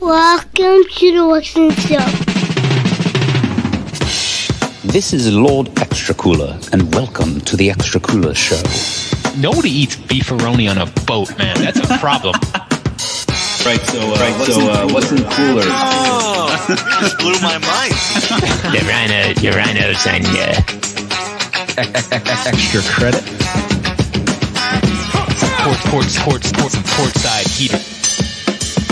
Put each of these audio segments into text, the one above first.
Welcome to the Western Show. This is Lord Extra Cooler, and welcome to the Extra Cooler Show. Nobody eats beefaroni on a boat, man. That's a problem. Right, so, uh, right, what's, so, in uh, what's in the cooler? Oh, just blew my mind. the rhino, the rhinos on uh, Extra credit. port, port, port, port, port side heater.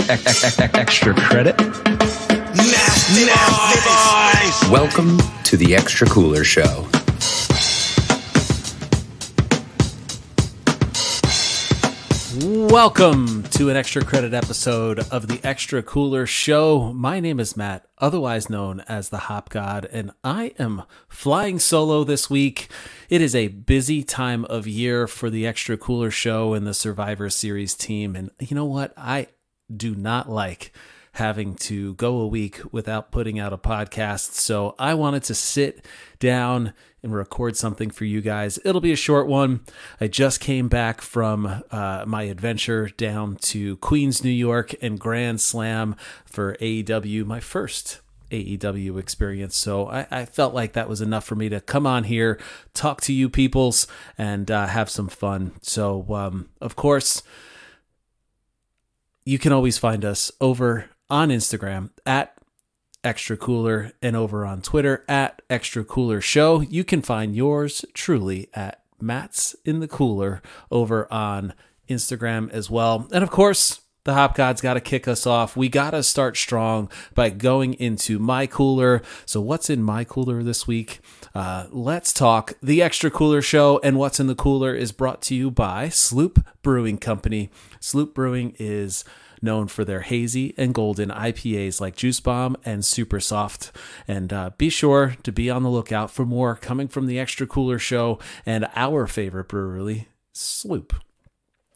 Extra credit. Nasty, Nasty boys. Welcome to the Extra Cooler Show. Welcome to an extra credit episode of the Extra Cooler Show. My name is Matt, otherwise known as the Hop God, and I am flying solo this week. It is a busy time of year for the Extra Cooler Show and the Survivor Series team. And you know what? I do not like having to go a week without putting out a podcast. So I wanted to sit down and record something for you guys. It'll be a short one. I just came back from uh, my adventure down to Queens, New York, and Grand Slam for AEW, my first AEW experience. So I, I, felt like that was enough for me to come on here, talk to you peoples, and uh, have some fun. So, um, of course, you can always find us over on Instagram at extra cooler and over on Twitter at extra cooler show. You can find yours truly at Matt's in the cooler over on Instagram as well. And of course, the Hop God's got to kick us off. We got to start strong by going into my cooler. So, what's in my cooler this week? Uh, let's talk the Extra Cooler Show. And what's in the cooler is brought to you by Sloop Brewing Company. Sloop Brewing is known for their hazy and golden IPAs like Juice Bomb and Super Soft. And uh, be sure to be on the lookout for more coming from the Extra Cooler Show and our favorite brewery, Sloop.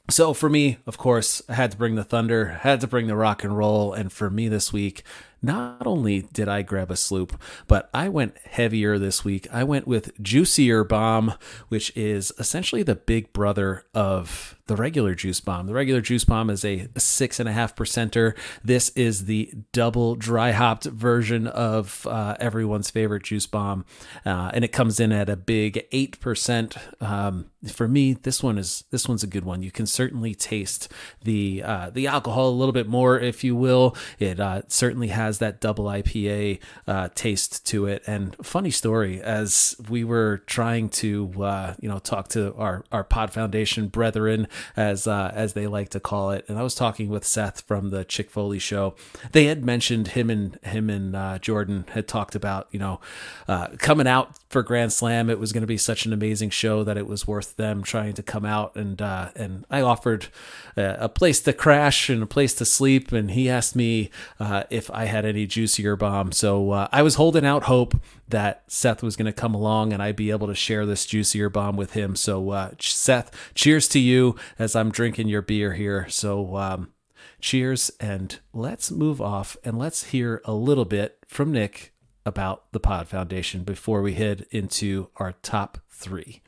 So for me, of course, I had to bring the thunder, had to bring the rock and roll, and for me this week, not only did I grab a sloop, but I went heavier this week. I went with Juicier Bomb, which is essentially the big brother of the regular juice bomb. The regular juice bomb is a six and a half percenter. This is the double dry hopped version of uh, everyone's favorite juice bomb, uh, and it comes in at a big eight percent. Um, for me, this one is this one's a good one. You can certainly taste the uh, the alcohol a little bit more, if you will. It uh, certainly has that double IPA uh, taste to it. And funny story, as we were trying to uh, you know talk to our our Pod Foundation brethren as uh, as they like to call it. And I was talking with Seth from the Chick Foley show. They had mentioned him and him and uh, Jordan had talked about you know uh, coming out for Grand Slam. It was going to be such an amazing show that it was worth them trying to come out. And uh, and I offered a place to crash and a place to sleep. And he asked me if I had any juicier bomb. So I was holding out hope that Seth was going to come along and I'd be able to share this juicier bomb with him. So, uh, Seth, cheers to you as I'm drinking your beer here. So, um, cheers and let's move off and let's hear a little bit from Nick about the Pod Foundation before we head into our top three.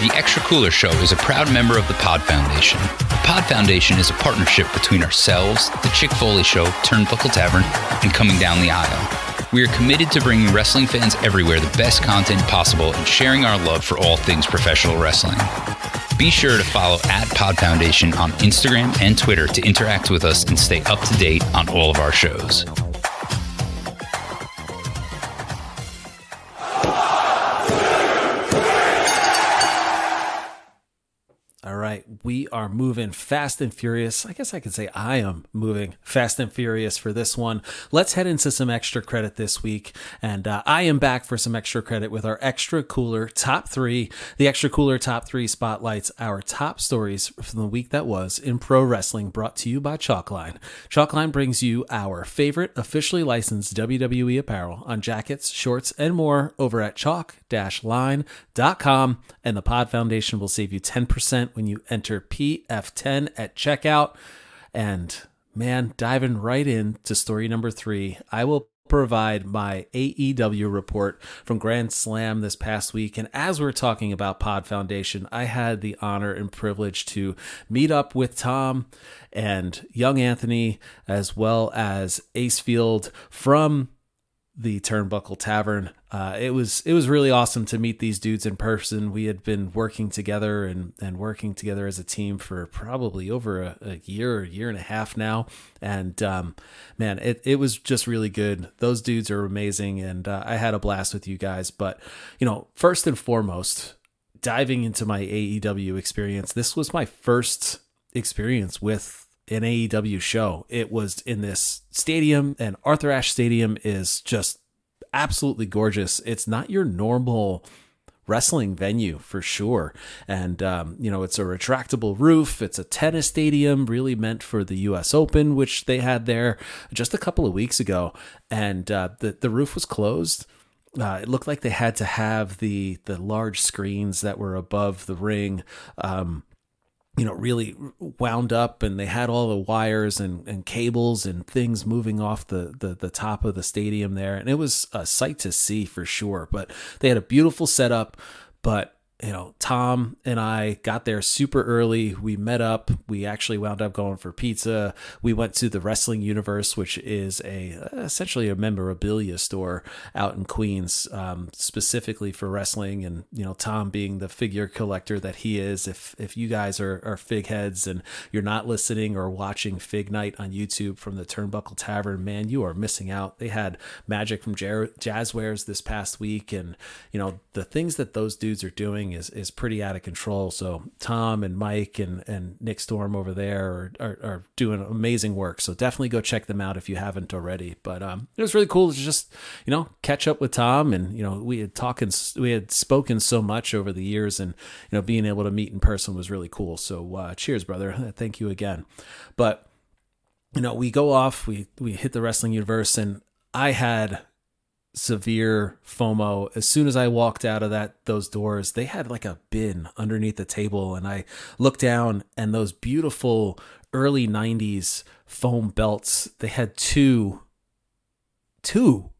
The Extra Cooler Show is a proud member of the Pod Foundation. The Pod Foundation is a partnership between ourselves, the Chick Foley Show, Turnbuckle Tavern, and Coming Down the Aisle. We are committed to bringing wrestling fans everywhere the best content possible and sharing our love for all things professional wrestling. Be sure to follow at Pod Foundation on Instagram and Twitter to interact with us and stay up to date on all of our shows. We are moving fast and furious. I guess I could say I am moving fast and furious for this one. Let's head into some extra credit this week. And uh, I am back for some extra credit with our extra cooler top three. The extra cooler top three spotlights our top stories from the week that was in pro wrestling, brought to you by Chalkline. Chalkline brings you our favorite officially licensed WWE apparel on jackets, shorts, and more over at chalk-line.com. And the Pod Foundation will save you 10% when you enter PF10 at checkout. And man, diving right into story number three, I will provide my AEW report from Grand Slam this past week. And as we're talking about Pod Foundation, I had the honor and privilege to meet up with Tom and young Anthony, as well as Ace Field from the Turnbuckle Tavern. Uh, it was it was really awesome to meet these dudes in person. We had been working together and and working together as a team for probably over a, a year, a year and a half now. And um, man, it it was just really good. Those dudes are amazing, and uh, I had a blast with you guys. But you know, first and foremost, diving into my AEW experience, this was my first experience with an AEW show. It was in this stadium, and Arthur Ashe Stadium is just absolutely gorgeous. It's not your normal wrestling venue for sure. And, um, you know, it's a retractable roof. It's a tennis stadium, really meant for the U.S. Open, which they had there just a couple of weeks ago. And uh, the, the roof was closed. Uh, it looked like they had to have the the large screens that were above the ring um, you know, really wound up and they had all the wires and, and cables and things moving off the, the, the top of the stadium there. And it was a sight to see for sure. But they had a beautiful setup. But you know, Tom and I got there super early. We met up. We actually wound up going for pizza. We went to the Wrestling Universe, which is a essentially a memorabilia store out in Queens, um, specifically for wrestling. And you know, Tom being the figure collector that he is, if if you guys are are fig heads and you're not listening or watching Fig Night on YouTube from the Turnbuckle Tavern, man, you are missing out. They had Magic from Jazwares this past week, and you know the things that those dudes are doing is is pretty out of control. So Tom and Mike and and Nick Storm over there are, are, are doing amazing work. So definitely go check them out if you haven't already. But um, it was really cool to just you know catch up with Tom and you know we had talking we had spoken so much over the years and you know being able to meet in person was really cool. So uh, cheers, brother. Thank you again. But you know we go off we we hit the wrestling universe and I had severe FOMO. As soon as I walked out of that those doors, they had like a bin underneath the table and I looked down and those beautiful early 90s foam belts, they had two two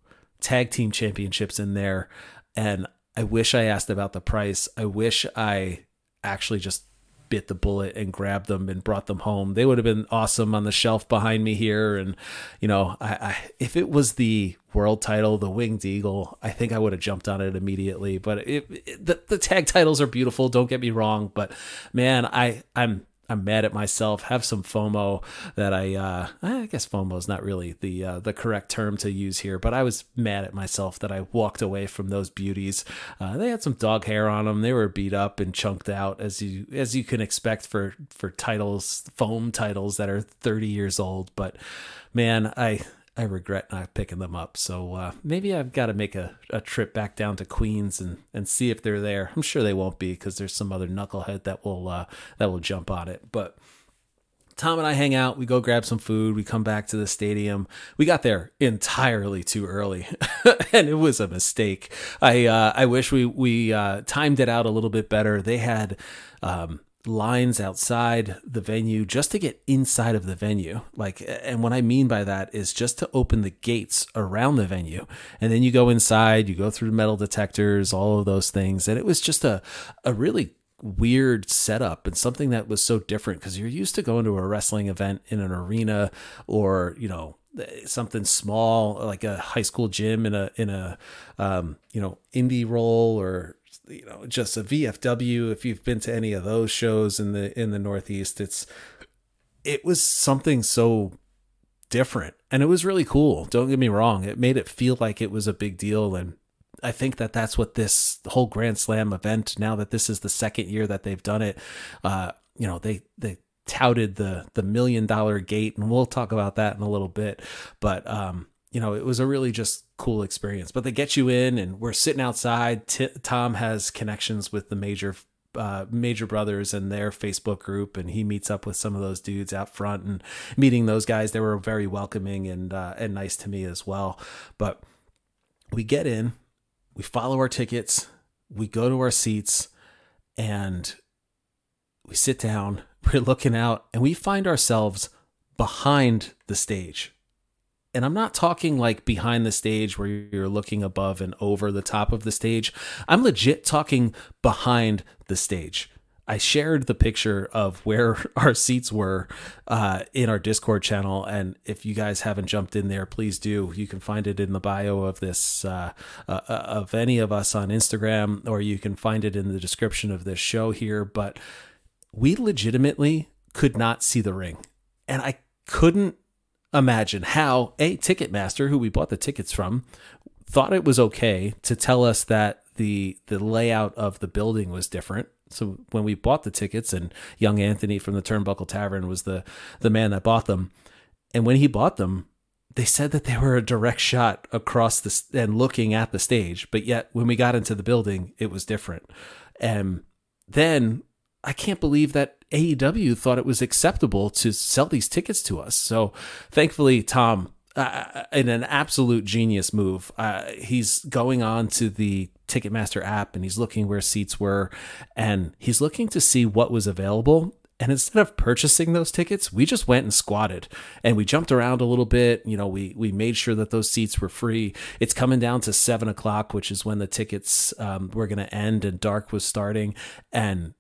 tag team championships in there and I wish I asked about the price. I wish I actually just bit the bullet and grabbed them and brought them home. They would have been awesome on the shelf behind me here. And, you know, I, I, if it was the world title, the Winged Eagle, I think I would have jumped on it immediately. But it, it, the, the tag titles are beautiful. Don't get me wrong. But man, I, I'm, I'm mad at myself. Have some FOMO that I, uh, I guess FOMO is not really the uh, the correct term to use here, but I was mad at myself that I walked away from those beauties. Uh, they had some dog hair on them. They were beat up and chunked out, as you as you can expect for for titles, foam titles that are 30 years old. But man, I I regret not picking them up. So uh, maybe I've got to make a, a trip back down to Queens and, and see if they're there. I'm sure they won't be because there's some other knucklehead that will uh, that will jump on it. But Tom and I hang out. We go grab some food. We come back to the stadium. We got there entirely too early, and it was a mistake. I uh, I wish we we uh, timed it out a little bit better. They had. Um, lines outside the venue just to get inside of the venue. Like, and what I mean by that is just to open the gates around the venue. And then you go inside, you go through metal detectors, all of those things. And it was just a, a really weird setup and something that was so different because you're used to going to a wrestling event in an arena or, you know, something small like a high school gym in a in a um, you know indie role or you know just a VFW if you've been to any of those shows in the in the Northeast it's it was something so different. And it was really cool. Don't get me wrong. It made it feel like it was a big deal. And I think that that's what this whole Grand Slam event now that this is the second year that they've done it uh you know they they touted the the million dollar gate. And we'll talk about that in a little bit. But um you know, it was a really just cool experience. But they get you in, and we're sitting outside. T- Tom has connections with the major uh, major brothers and their Facebook group, and he meets up with some of those dudes out front and meeting those guys. They were very welcoming and uh, and nice to me as well. But we get in, we follow our tickets, we go to our seats, and we sit down. We're looking out, and we find ourselves behind the stage And I'm not talking like behind the stage where you're looking above and over the top of the stage. I'm legit talking behind the stage. I shared the picture of where our seats were uh, in our Discord channel, and if you guys haven't jumped in there, please do. You can find it in the bio of this uh, uh, uh, of any of us on Instagram, or you can find it in the description of this show here. But we legitimately could not see the ring, and I couldn't imagine how a Ticketmaster, who we bought the tickets from, thought it was okay to tell us that the the layout of the building was different so when we bought the tickets, and young Anthony from the Turnbuckle Tavern was the the man that bought them, and when he bought them, they said that they were a direct shot across the and looking at the stage. But yet, when we got into the building, it was different. And then I can't believe that AEW thought it was acceptable to sell these tickets to us. So thankfully, Tom uh, in an absolute genius move. Uh, he's going on to the Ticketmaster app and he's looking where seats were and he's looking to see what was available. And instead of purchasing those tickets, we just went and squatted and we jumped around a little bit. You know, we we made sure that those seats were free. It's coming down to seven o'clock, which is when the tickets um, were going to end and dark was starting. And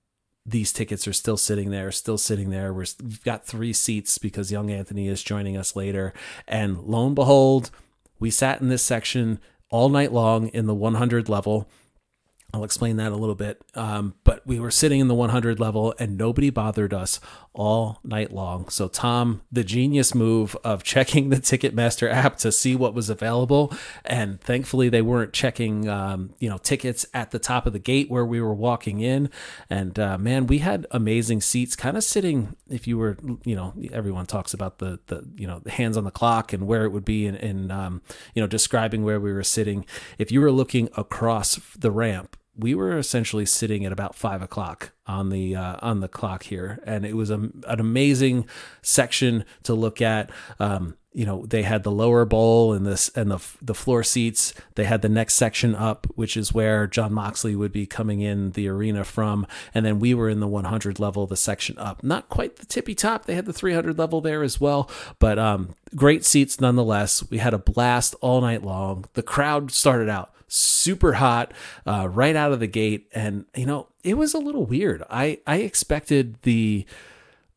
these tickets are still sitting there, still sitting there. we have got three seats because young Anthony is joining us later. And lo and behold, we sat in this section all night long in the 100 level. I'll explain that a little bit. Um, but we were sitting in the 100 level and nobody bothered us all night long. So, Tom, the genius move of checking the Ticketmaster app to see what was available. And thankfully, they weren't checking, um, you know, tickets at the top of the gate where we were walking in. And uh, man, we had amazing seats kind of sitting, if you were, you know, everyone talks about the, the you know, the hands on the clock and where it would be and, um, you know, describing where we were sitting. If you were looking across the ramp, we were essentially sitting at about five o'clock on the uh, on the clock here, and it was a, an amazing section to look at. Um, you know, they had the lower bowl and this and the the floor seats. They had the next section up, which is where Jon Moxley would be coming in the arena from, and then we were in the 100 level, the section up. Not quite the tippy top. They had the 300 level there as well, but um, great seats nonetheless. We had a blast all night long. The crowd started out super hot uh, right out of the gate, and you know it was a little weird. I I expected the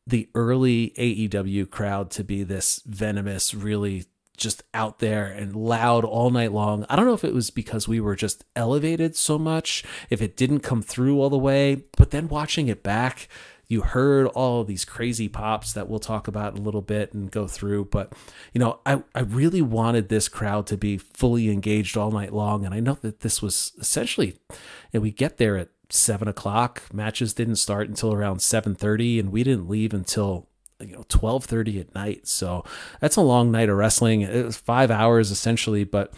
the early AEW crowd to be this venomous, really just out there and loud all night long. I don't know if it was because we were just elevated so much, if it didn't come through all the way, but then watching it back, you heard all these crazy pops that we'll talk about a little bit and go through. But, you know, I, I really wanted this crowd to be fully engaged all night long. And I know that this was essentially, and we get there at seven o'clock. Matches didn't start until around 7.30 and we didn't leave until you know 12:30 at night. So that's a long night of wrestling. It was 5 hours essentially, but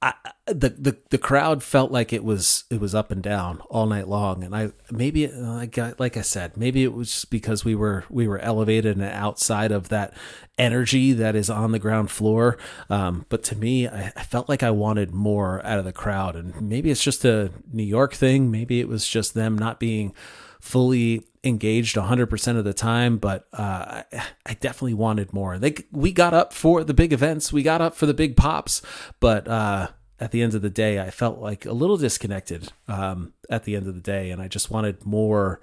I, the, the the crowd felt like it was it was up and down all night long, and I maybe I, like I said, maybe it was because we were we were elevated and outside of that energy that is on the ground floor. Um, but to me, I, I, felt like I wanted more out of the crowd, and maybe it's just a New York thing. Maybe it was just them not being fully engaged 100% of the time. But uh, I, I, definitely wanted more. They we got up for the big events. We got up for the big pops. But uh, at the end of the day i felt like a little disconnected um, at the end of the day. And i just wanted more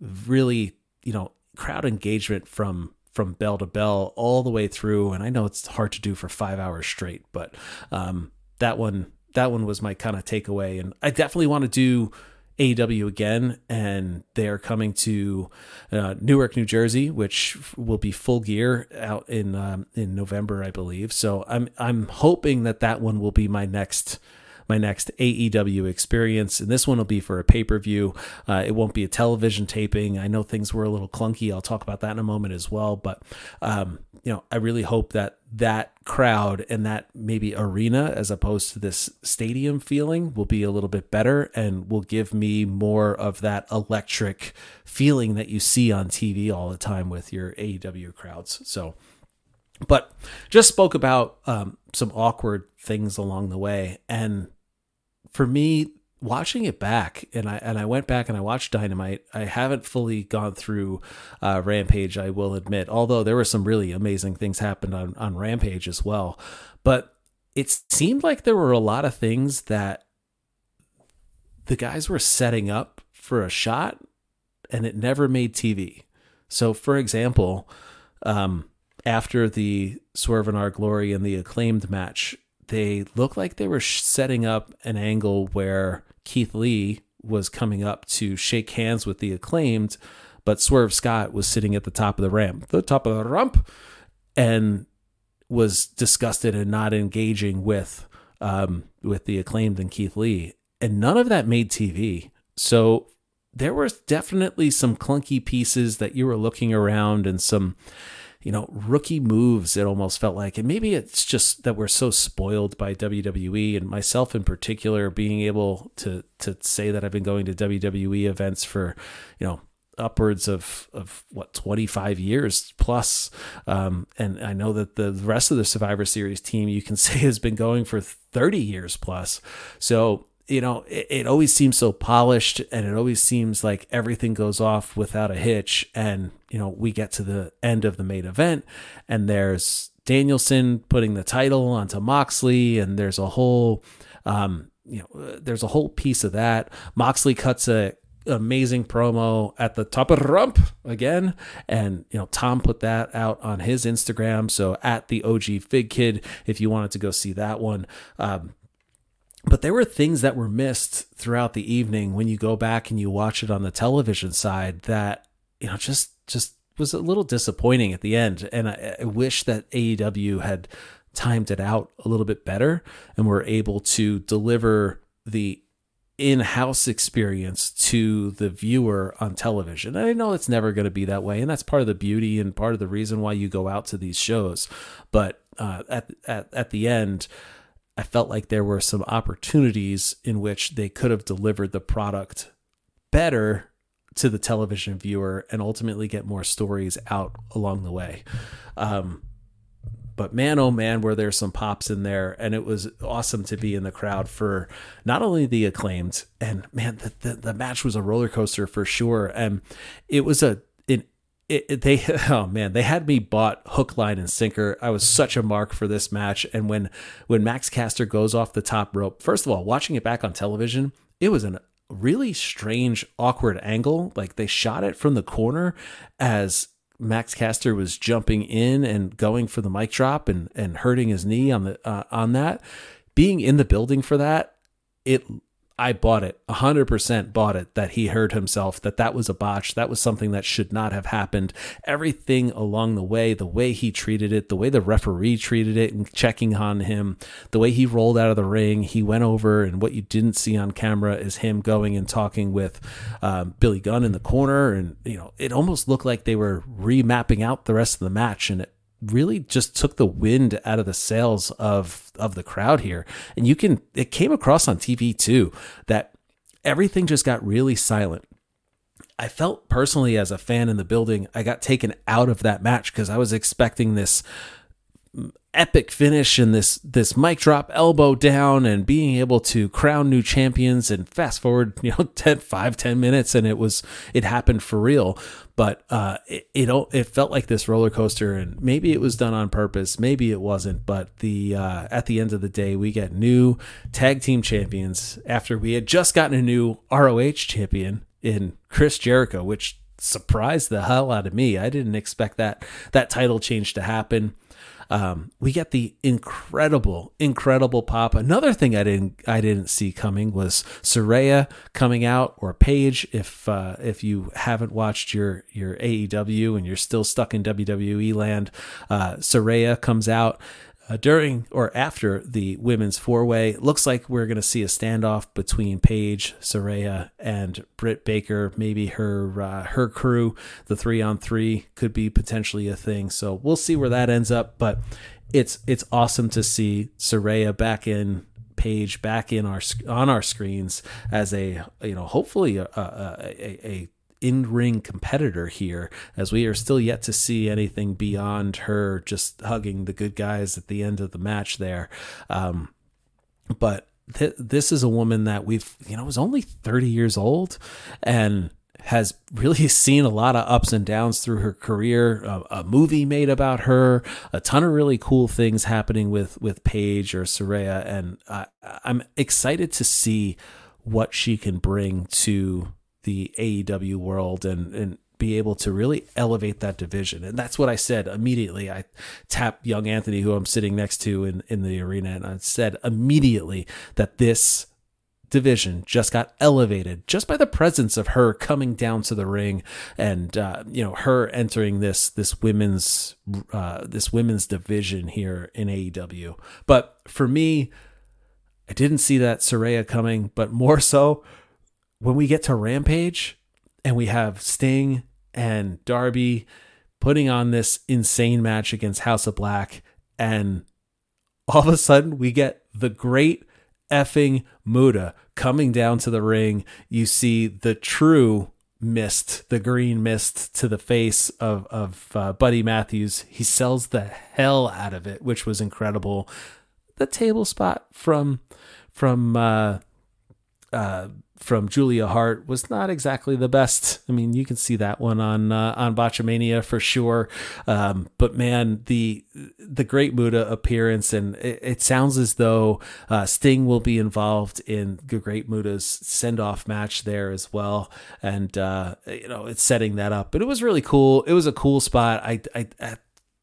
really you know crowd engagement from from bell to bell all the way through. And i know it's hard to do for five hours straight but um, that one that one was my kind of takeaway. And i definitely want to do AEW again, and they are coming to uh, Newark, New Jersey, which will be full gear out in um, in November, I believe. So I'm I'm hoping that that one will be my next my next AEW experience. And this one will be for a pay per view. Uh, it won't be a television taping. I know things were a little clunky. I'll talk about that in a moment as well. But, um, you know, I really hope that that crowd and that maybe arena as opposed to this stadium feeling will be a little bit better and will give me more of that electric feeling that you see on TV all the time with your AEW crowds. So, but just spoke about um, some awkward things along the way and for me, watching it back, and I and I went back and I watched Dynamite. I haven't fully gone through uh, Rampage, I will admit, although there were some really amazing things happened on on Rampage as well. But it seemed like there were a lot of things that the guys were setting up for a shot, and it never made TV. So, for example, um, after the Swerve in Our Glory and the acclaimed match, they looked like they were setting up an angle where Keith Lee was coming up to shake hands with the acclaimed, but Swerve Scott was sitting at the top of the ramp, the top of the rump, and was disgusted and not engaging with um, with the acclaimed and Keith Lee, and none of that made TV. So there was definitely some clunky pieces that you were looking around and some you know, rookie moves, it almost felt like. And maybe it's just that we're so spoiled by WWE and myself in particular being able to to say that I've been going to WWE events for, you know, upwards of of what 25 years plus um, and i know that the rest of the survivor series team you can say has been going for 30 years plus so you know, it, it, always seems so polished and it always seems like everything goes off without a hitch. And, you know, we get to the end of the main event and there's Danielson putting the title onto Moxley and there's a whole, um, you know, there's a whole piece of that. Moxley cuts a amazing promo at the top of the rump again and you know tom put that out on his instagram so at the og fig kid if you wanted to go see that one um, but there were things that were missed throughout the evening when you go back and you watch it on the television side that you know just just was a little disappointing at the end and I, I wish that AEW had timed it out a little bit better and were able to deliver the in-house experience to the viewer on television. And I know it's never going to be that way, and that's part of the beauty and part of the reason why you go out to these shows. But uh, at at at the end, I felt like there were some opportunities in which they could have delivered the product better to the television viewer and ultimately get more stories out along the way. Um, but man, oh man, were there some pops in there, and it was awesome to be in the crowd for not only the acclaimed, and man, the, the, the match was a roller coaster for sure, and it was a it, it, they oh man they had me bought hook line and sinker. I was such a mark for this match. And when when max caster goes off the top rope first of all watching it back on television it was a really strange awkward angle. Like they shot it from the corner as max caster was jumping in and going for the mic drop and and hurting his knee on the uh, on that. Being in the building for that it I bought it, 100% bought it that he heard himself, that that was a botch, that was something that should not have happened. Everything along the way, the way he treated it, the way the referee treated it and checking on him, the way he rolled out of the ring, he went over, and what you didn't see on camera is him going and talking with um, Billy Gunn in the corner. And, you know, it almost looked like they were remapping out the rest of the match, and it really just took the wind out of the sails of of the crowd here. And you can it came across on TV too that everything just got really silent. I felt personally as a fan in the building I got taken out of that match because I was expecting this epic finish and this this mic drop elbow down and being able to crown new champions and fast forward you know 10 5 10 minutes and it was it happened for real. But uh it it, it felt like this roller coaster and maybe it was done on purpose maybe it wasn't but the uh at the end of the day we get new tag team champions after we had just gotten a new ROH champion in Chris Jericho which surprised the hell out of me. I didn't expect that that title change to happen um, we get the incredible, incredible pop. Another thing I didn't I didn't see coming was Saraya coming out or Paige. If uh, if you haven't watched your your AEW and you're still stuck in WWE land, uh, Saraya comes out uh, during or after the women's four way. Looks like we're going to see a standoff between Paige, Saraya, and Britt Baker. Maybe her uh, her crew, the three on three, could be potentially a thing. So we'll see where that ends up. But it's it's awesome to see Saraya back in Paige back in our on our screens as a you know hopefully a, a, a, a in ring competitor here, as we are still yet to see anything beyond her just hugging the good guys at the end of the match there. Um, but th- this is a woman that we've, you know, was only 30 years old and has really seen a lot of ups and downs through her career. A, a, movie made about her, a ton of really cool things happening with with Paige or Saraya, and uh, I'm excited to see what she can bring to the AEW world and and be able to really elevate that division. And that's what I said immediately. I tapped young Anthony, who I'm sitting next to in, in the arena, and I said immediately that this division just got elevated just by the presence of her coming down to the ring and uh, you know her entering this this women's uh, this women's division here in AEW. But for me, I didn't see that Saraya coming, but more so when we get to Rampage and we have Sting and Darby putting on this insane match against House of Black and all of a sudden we get the great effing Muta coming down to the ring. You see the true mist, the green mist to the face of, of uh, Buddy Matthews. He sells the hell out of it, which was incredible. The table spot from, from, uh, uh, from Julia Hart was not exactly the best. I mean, you can see that one on uh, on Botchamania for sure. Um, but man, the the Great Muta appearance, and it, it sounds as though uh, Sting will be involved in the Great Muta's send off match there as well. And uh, you know, it's setting that up. But it was really cool. It was a cool spot. I, I, I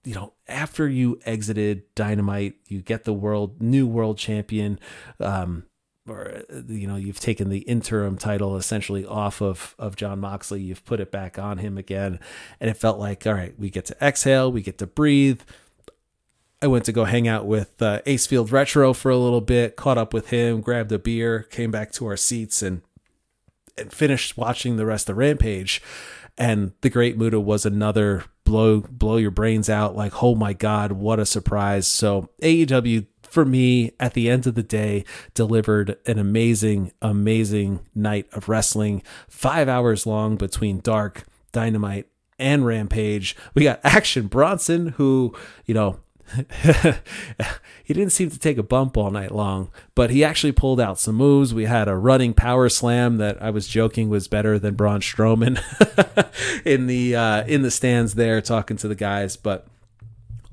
you know, after you exited Dynamite, you get the world new world champion. Um, or you know you've taken the interim title essentially off of of Jon Moxley you've put it back on him again and it felt like all right we get to exhale we get to breathe. I went to go hang out with uh, Acefield Retro for a little bit caught up with him grabbed a beer came back to our seats and and finished watching the rest of Rampage. And the Great Muta was another blow blow your brains out like oh my god what a surprise. So AEW for me, at the end of the day, delivered an amazing, amazing night of wrestling. Five hours long between Dark, Dynamite, and Rampage. We got Action Bronson, who, you know, he didn't seem to take a bump all night long, but he actually pulled out some moves. We had a running power slam that I was joking was better than Braun Strowman in the uh, in the stands there, talking to the guys. But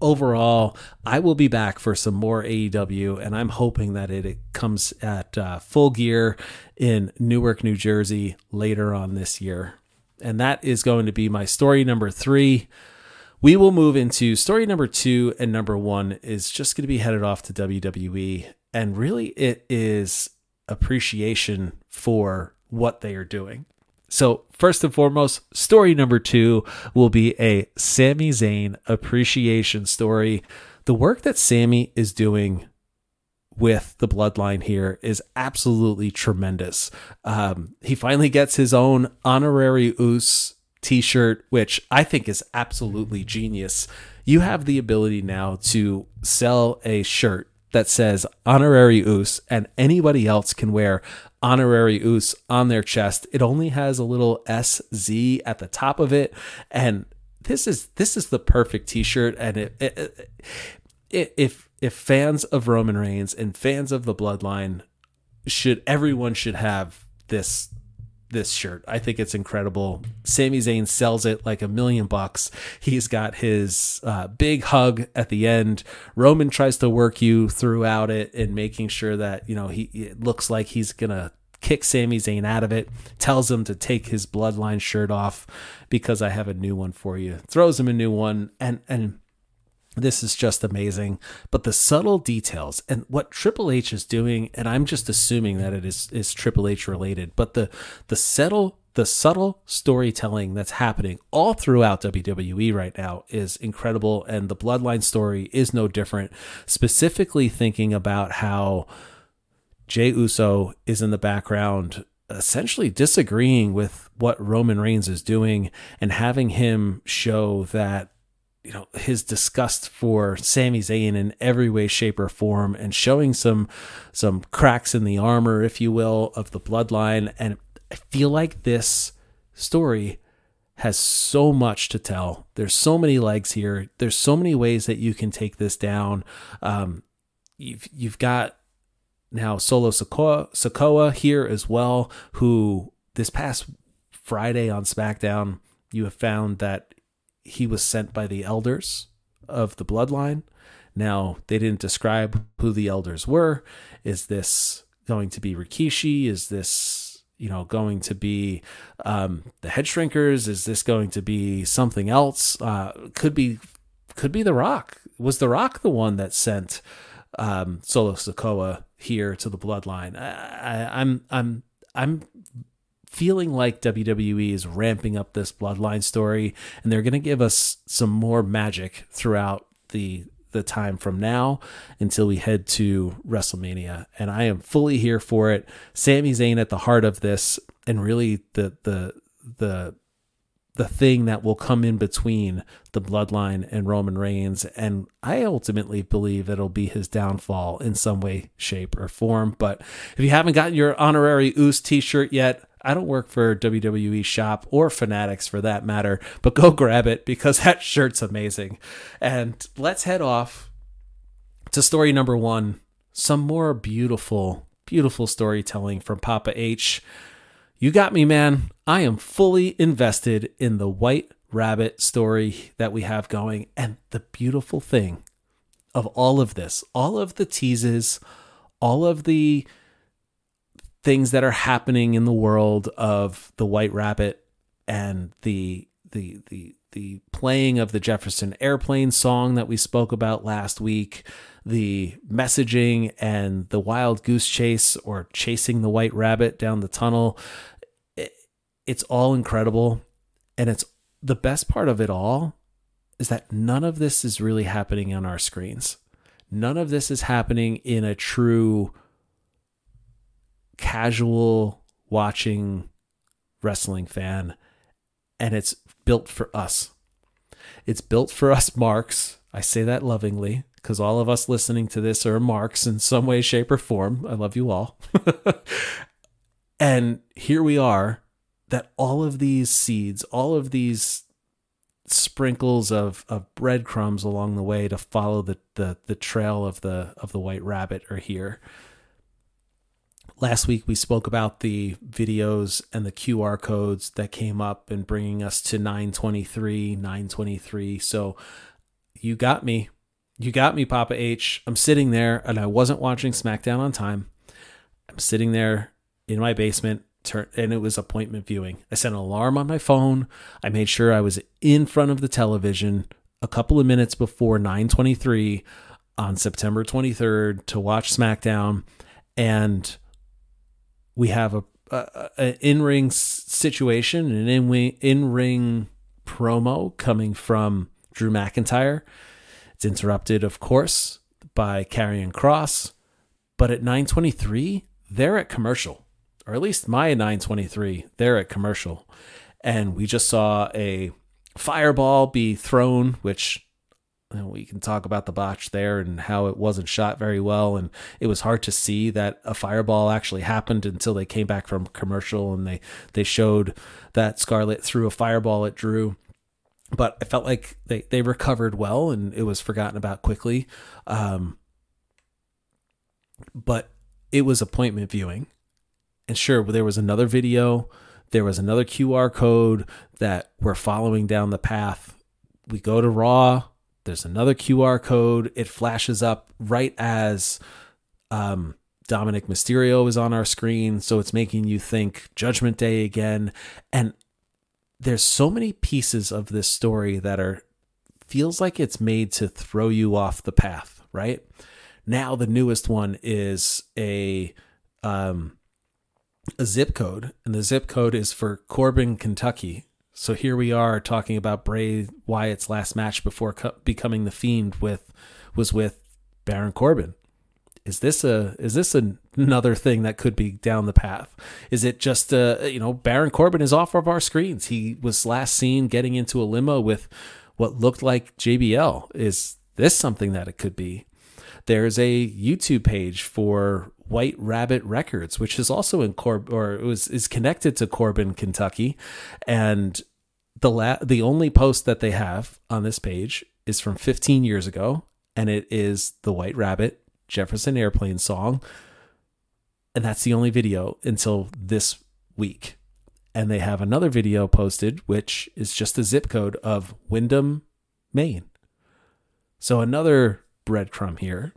overall, I will be back for some more AEW, and I'm hoping that it, comes at uh, full gear in Newark, New Jersey later on this year. And that is going to be my story number three. We will move into story number two, and number one is just going to be headed off to WWE. And really, it is appreciation for what they are doing. So, first and foremost, story number two will be a Sami Zayn appreciation story. The work that Sami is doing with the bloodline here is absolutely tremendous. Um, he finally gets his own honorary Uce t shirt, which I think is absolutely genius. You have the ability now to sell a shirt that says honorary Uce, and anybody else can wear honorary Uce on their chest. It only has a little SZ at the top of it, and this is this is the perfect T-shirt. And it, it, it, if if fans of Roman Reigns and fans of the Bloodline should everyone should have this this shirt. I think it's incredible. Sami Zayn sells it like a million bucks. He's got his uh, big hug at the end. Roman tries to work you throughout it and making sure that, you know, he it looks like he's going to kick Sami Zayn out of it, tells him to take his bloodline shirt off because I have a new one for you. Throws him a new one and and this is just amazing. But the subtle details and what Triple H is doing, and I'm just assuming that it is is Triple H related, but the the subtle the subtle storytelling that's happening all throughout WWE right now is incredible, and the Bloodline story is no different. Specifically, thinking about how Jey Uso is in the background essentially disagreeing with what Roman Reigns is doing and having him show that you know his disgust for Sami Zayn in every way, shape, or form, and showing some some cracks in the armor, if you will, of the bloodline. And I feel like this story has so much to tell. There's so many legs here. There's so many ways that you can take this down. Um, you've you've got now Solo Sikoa, Sikoa here as well, who this past Friday on SmackDown, you have found that he was sent by the elders of the bloodline. Now, they didn't describe who the elders were. Is this going to be Rikishi? Is this, you know, going to be um, the head shrinkers? Is this going to be something else? Uh, could be, could be The Rock. Was The Rock the one that sent um, Solo Sikoa here to the bloodline? I, I, I'm, I'm, I'm feeling like WWE is ramping up this bloodline story and they're going to give us some more magic throughout the the time from now until we head to WrestleMania and I am fully here for it. Sami Zayn at the heart of this and really the the the the thing that will come in between the bloodline and Roman Reigns. And I ultimately believe it'll be his downfall in some way, shape, or form. But if you haven't gotten your honorary Uce t shirt yet, I don't work for WWE Shop or Fanatics for that matter, but go grab it because that shirt's amazing. And let's head off to story number one some more beautiful, beautiful storytelling from Papa H. You got me, man. I am fully invested in the White Rabbit story that we have going. And the beautiful thing of all of this, all of the teases, all of the things that are happening in the world of the White Rabbit and the the the the playing of the Jefferson Airplane song that we spoke about last week, the messaging and the wild goose chase or chasing the white rabbit down the tunnel. it's all incredible. And it's the best part of it all is that none of this is really happening on our screens. None of this is happening in a true casual watching wrestling fan, and it's built for us. It's built for us marks. I say that lovingly because all of us listening to this are marks in some way, shape, or form. I love you all. and here we are that all of these seeds, all of these sprinkles of, of breadcrumbs along the way to follow the, the, the trail of the of the white rabbit are here. Last week we spoke about the videos and the QR codes that came up and bringing us to 923, 923. So you got me. You got me, Papa H. I'm sitting there and I wasn't watching SmackDown on time. I'm sitting there in my basement and it was appointment viewing. I set an alarm on my phone. I made sure I was in front of the television a couple of minutes before 923 on September 23rd to watch SmackDown. And we have a, a, a in ring situation, an in in ring promo coming from Drew McIntyre. It's interrupted, of course, by Karrion Cross, but at 9:23 they're at commercial, or at least my 9:23 they're at commercial, and we just saw a fireball be thrown, which we can talk about the botch there and how it wasn't shot very well. And it was hard to see that a fireball actually happened until they came back from commercial and they they showed that Scarlett threw a fireball at Drew. But I felt like they they recovered well and it was forgotten about quickly. Um, but it was appointment viewing. And sure there was another video. There was another QR code that we're following down the path. We go to raw there's another QR code. It flashes up right as um, Dominik Mysterio is on our screen. So it's making you think Judgment Day again. And there's so many pieces of this story that are feels like it's made to throw you off the path, right? Now the newest one is a um a zip code and the zip code is for Corbin, Kentucky, so here we are talking about Bray Wyatt's last match before co- becoming the Fiend with was with Baron Corbin. Is this a is this a, another thing that could be down the path? Is it just uh you know Baron Corbin is off of our screens? He was last seen getting into a limo with what looked like JBL. Is this something that it could be? There's a YouTube page for White Rabbit Records, which is also in Corb or was is connected to Corbin, Kentucky, and the la- the only post that they have on this page is from 15 years ago, and it is the White Rabbit Jefferson Airplane song And that's the only video until this week. And they have another video posted, which is just the zip code of Windham, Maine. So another breadcrumb here.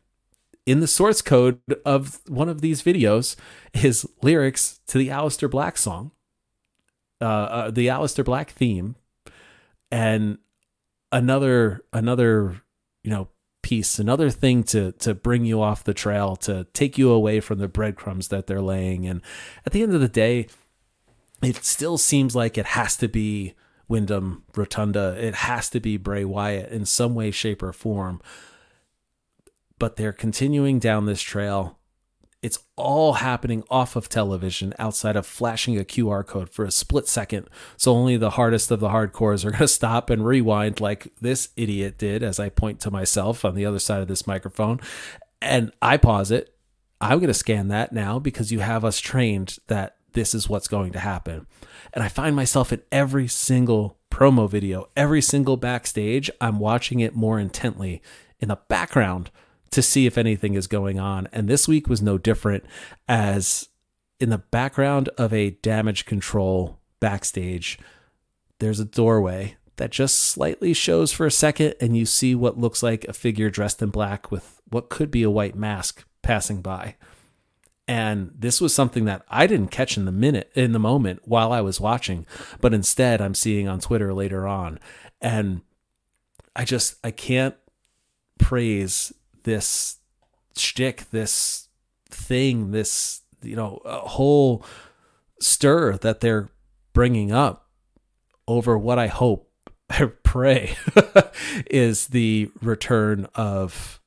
In the source code of one of these videos is lyrics to the Aleister Black song, uh, uh, the Aleister Black theme, and another another you know piece, another thing to to bring you off the trail, to take you away from the breadcrumbs that they're laying. And at the end of the day, it still seems like it has to be Windham Rotunda. It has to be Bray Wyatt in some way, shape, or form but they're continuing down this trail. It's all happening off of television outside of flashing a QR code for a split second. So only the hardest of the hardcores are going to stop and rewind like this idiot did as I point to myself on the other side of this microphone. And I pause it. I'm going to scan that now because you have us trained that this is what's going to happen. And I find myself in every single promo video, every single backstage, I'm watching it more intently in the background to see if anything is going on. And this week was no different, as in the background of a damage control backstage, there's a doorway that just slightly shows for a second, and you see what looks like a figure dressed in black with what could be a white mask passing by. And this was something that I didn't catch in the minute, in the moment while I was watching, but instead I'm seeing on Twitter later on. And I just, I can't praise this shtick, this thing, this you know whole stir that they're bringing up over what I hope, I pray, is the return of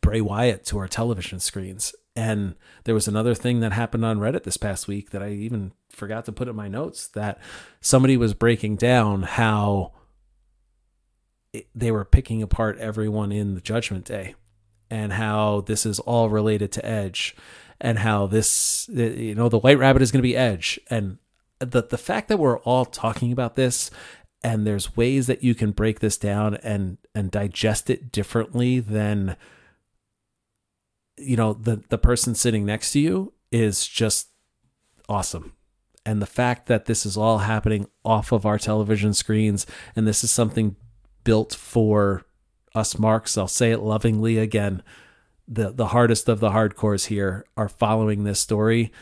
Bray Wyatt to our television screens. And there was another thing that happened on Reddit this past week that I even forgot to put in my notes that somebody was breaking down how they were picking apart everyone in the Judgment Day and how this is all related to Edge and how this you know the White Rabbit is going to be Edge. And the the fact that we're all talking about this and there's ways that you can break this down and and digest it differently than you know the the person sitting next to you is just awesome. And the fact that this is all happening off of our television screens and this is something built for us marks, I'll say it lovingly again, the the hardest of the hardcores here are following this story.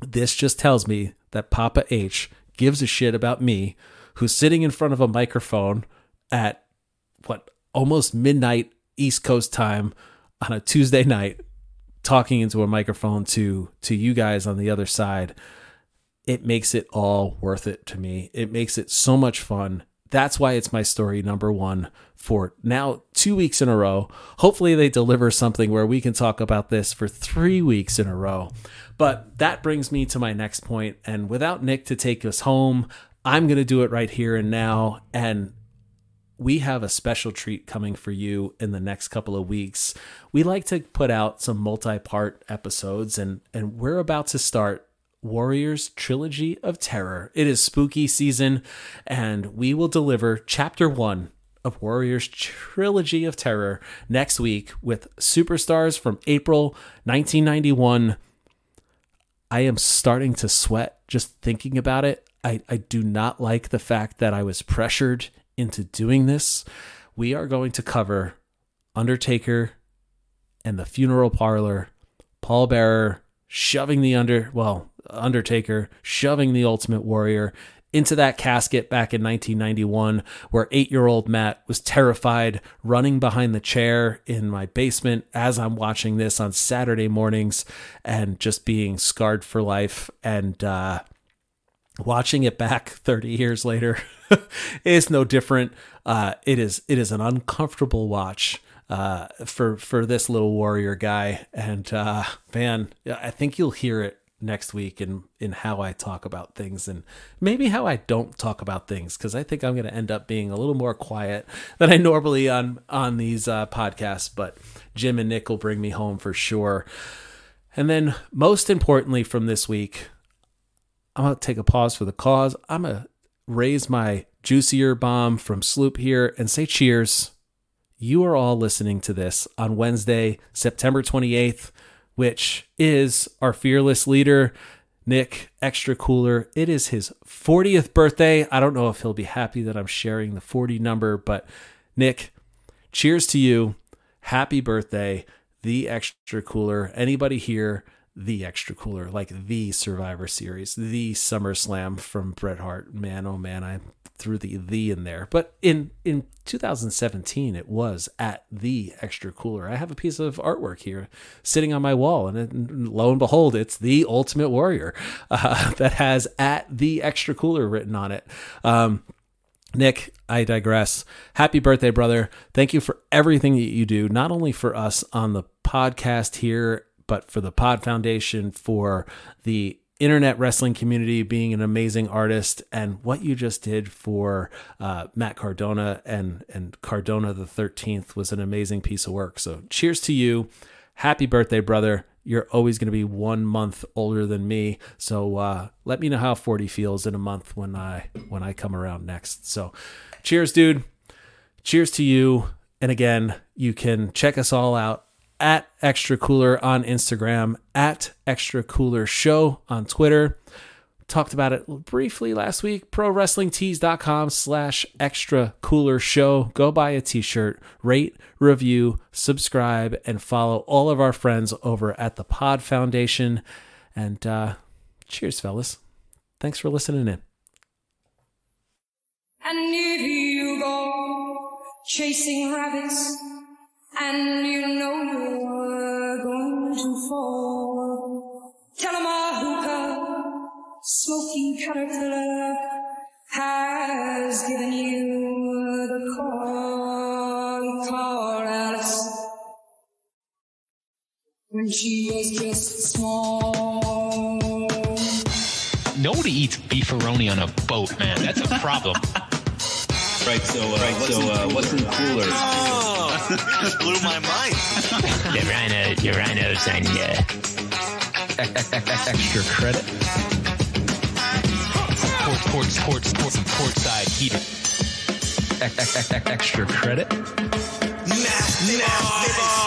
This just tells me that Papa H gives a shit about me, who's sitting in front of a microphone at what almost midnight East Coast time on a Tuesday night, talking into a microphone to to you guys on the other side. It makes it all worth it to me. It makes it so much fun. That's why it's my story number one for now two weeks in a row. Hopefully, they deliver something where we can talk about this for three weeks in a row. But that brings me to my next point. And without Nick to take us home, I'm going to do it right here and now. And we have a special treat coming for you in the next couple of weeks. We like to put out some multi part episodes, and, and we're about to start Warriors Trilogy of Terror. It is spooky season, and we will deliver chapter one of Warriors Trilogy of Terror next week with superstars from April 1991. I am starting to sweat just thinking about it. I, I do not like the fact that I was pressured into doing this. We are going to cover Undertaker and the funeral parlor, Paul Bearer shoving the under well Undertaker shoving the Ultimate Warrior into that casket back in 1991, where eight year old Matt was terrified, running behind the chair in my basement as I'm watching this on Saturday mornings and just being scarred for life. And uh, watching it back 30 years later is no different. Uh, it is it is an uncomfortable watch. Uh, for for this little warrior guy, and uh, man, I think you'll hear it next week in in how I talk about things and maybe how I don't talk about things because I think I'm going to end up being a little more quiet than I normally on on these uh, podcasts. But Jim and Nick will bring me home for sure. And then most importantly from this week, I'm gonna take a pause for the cause. I'm gonna raise my juicier bomb from Sloop here and say cheers. You are all listening to this on Wednesday, September 28th which is our fearless leader, Nick Extra Cooler. It is his 40th birthday. I don't know if he'll be happy that I'm sharing the 40 number, but Nick, cheers to you. Happy birthday, the Extra Cooler. Anybody here? The extra cooler, like the Survivor Series, the SummerSlam from Bret Hart. Man, oh man, I threw the the in there. But in in 2017, it was at the extra cooler. I have a piece of artwork here sitting on my wall, and, it, lo and behold, it's the Ultimate Warrior uh, that has at the extra cooler written on it. Um, Nick, I digress. Happy birthday, brother. Thank you for everything that you do, not only for us on the podcast here, but for the Pod Foundation, for the internet wrestling community, being an amazing artist, and what you just did for uh, Matt Cardona and and Cardona the Thirteenth was an amazing piece of work. So, cheers to you! Happy birthday, brother! You're always going to be one month older than me. So uh, let me know how 40 feels in a month when I when I come around next. So, cheers, dude! Cheers to you! And again, you can check us all out at Extra Cooler on Instagram, at Extra Cooler Show on Twitter. Talked about it briefly last week. ProWrestlingTees.com slash Extra Cooler Show. Go buy a t-shirt, rate, review, subscribe, and follow all of our friends over at the Pod Foundation. And uh, cheers, fellas. Thanks for listening in. And if you go chasing rabbits and you know you're going to fall, tell 'em hookah, smoking caterpillar has given you the call. Call Alice when she was just small. Nobody eats beefaroni on a boat, man. That's a problem. Right, so, uh, right, so, uh, what's in the cooler? Oh, just blew my mind. the rhino, the rhinos and uh, Extra credit. port, port, port, port, some port side heater. Extra credit. Nasty boy.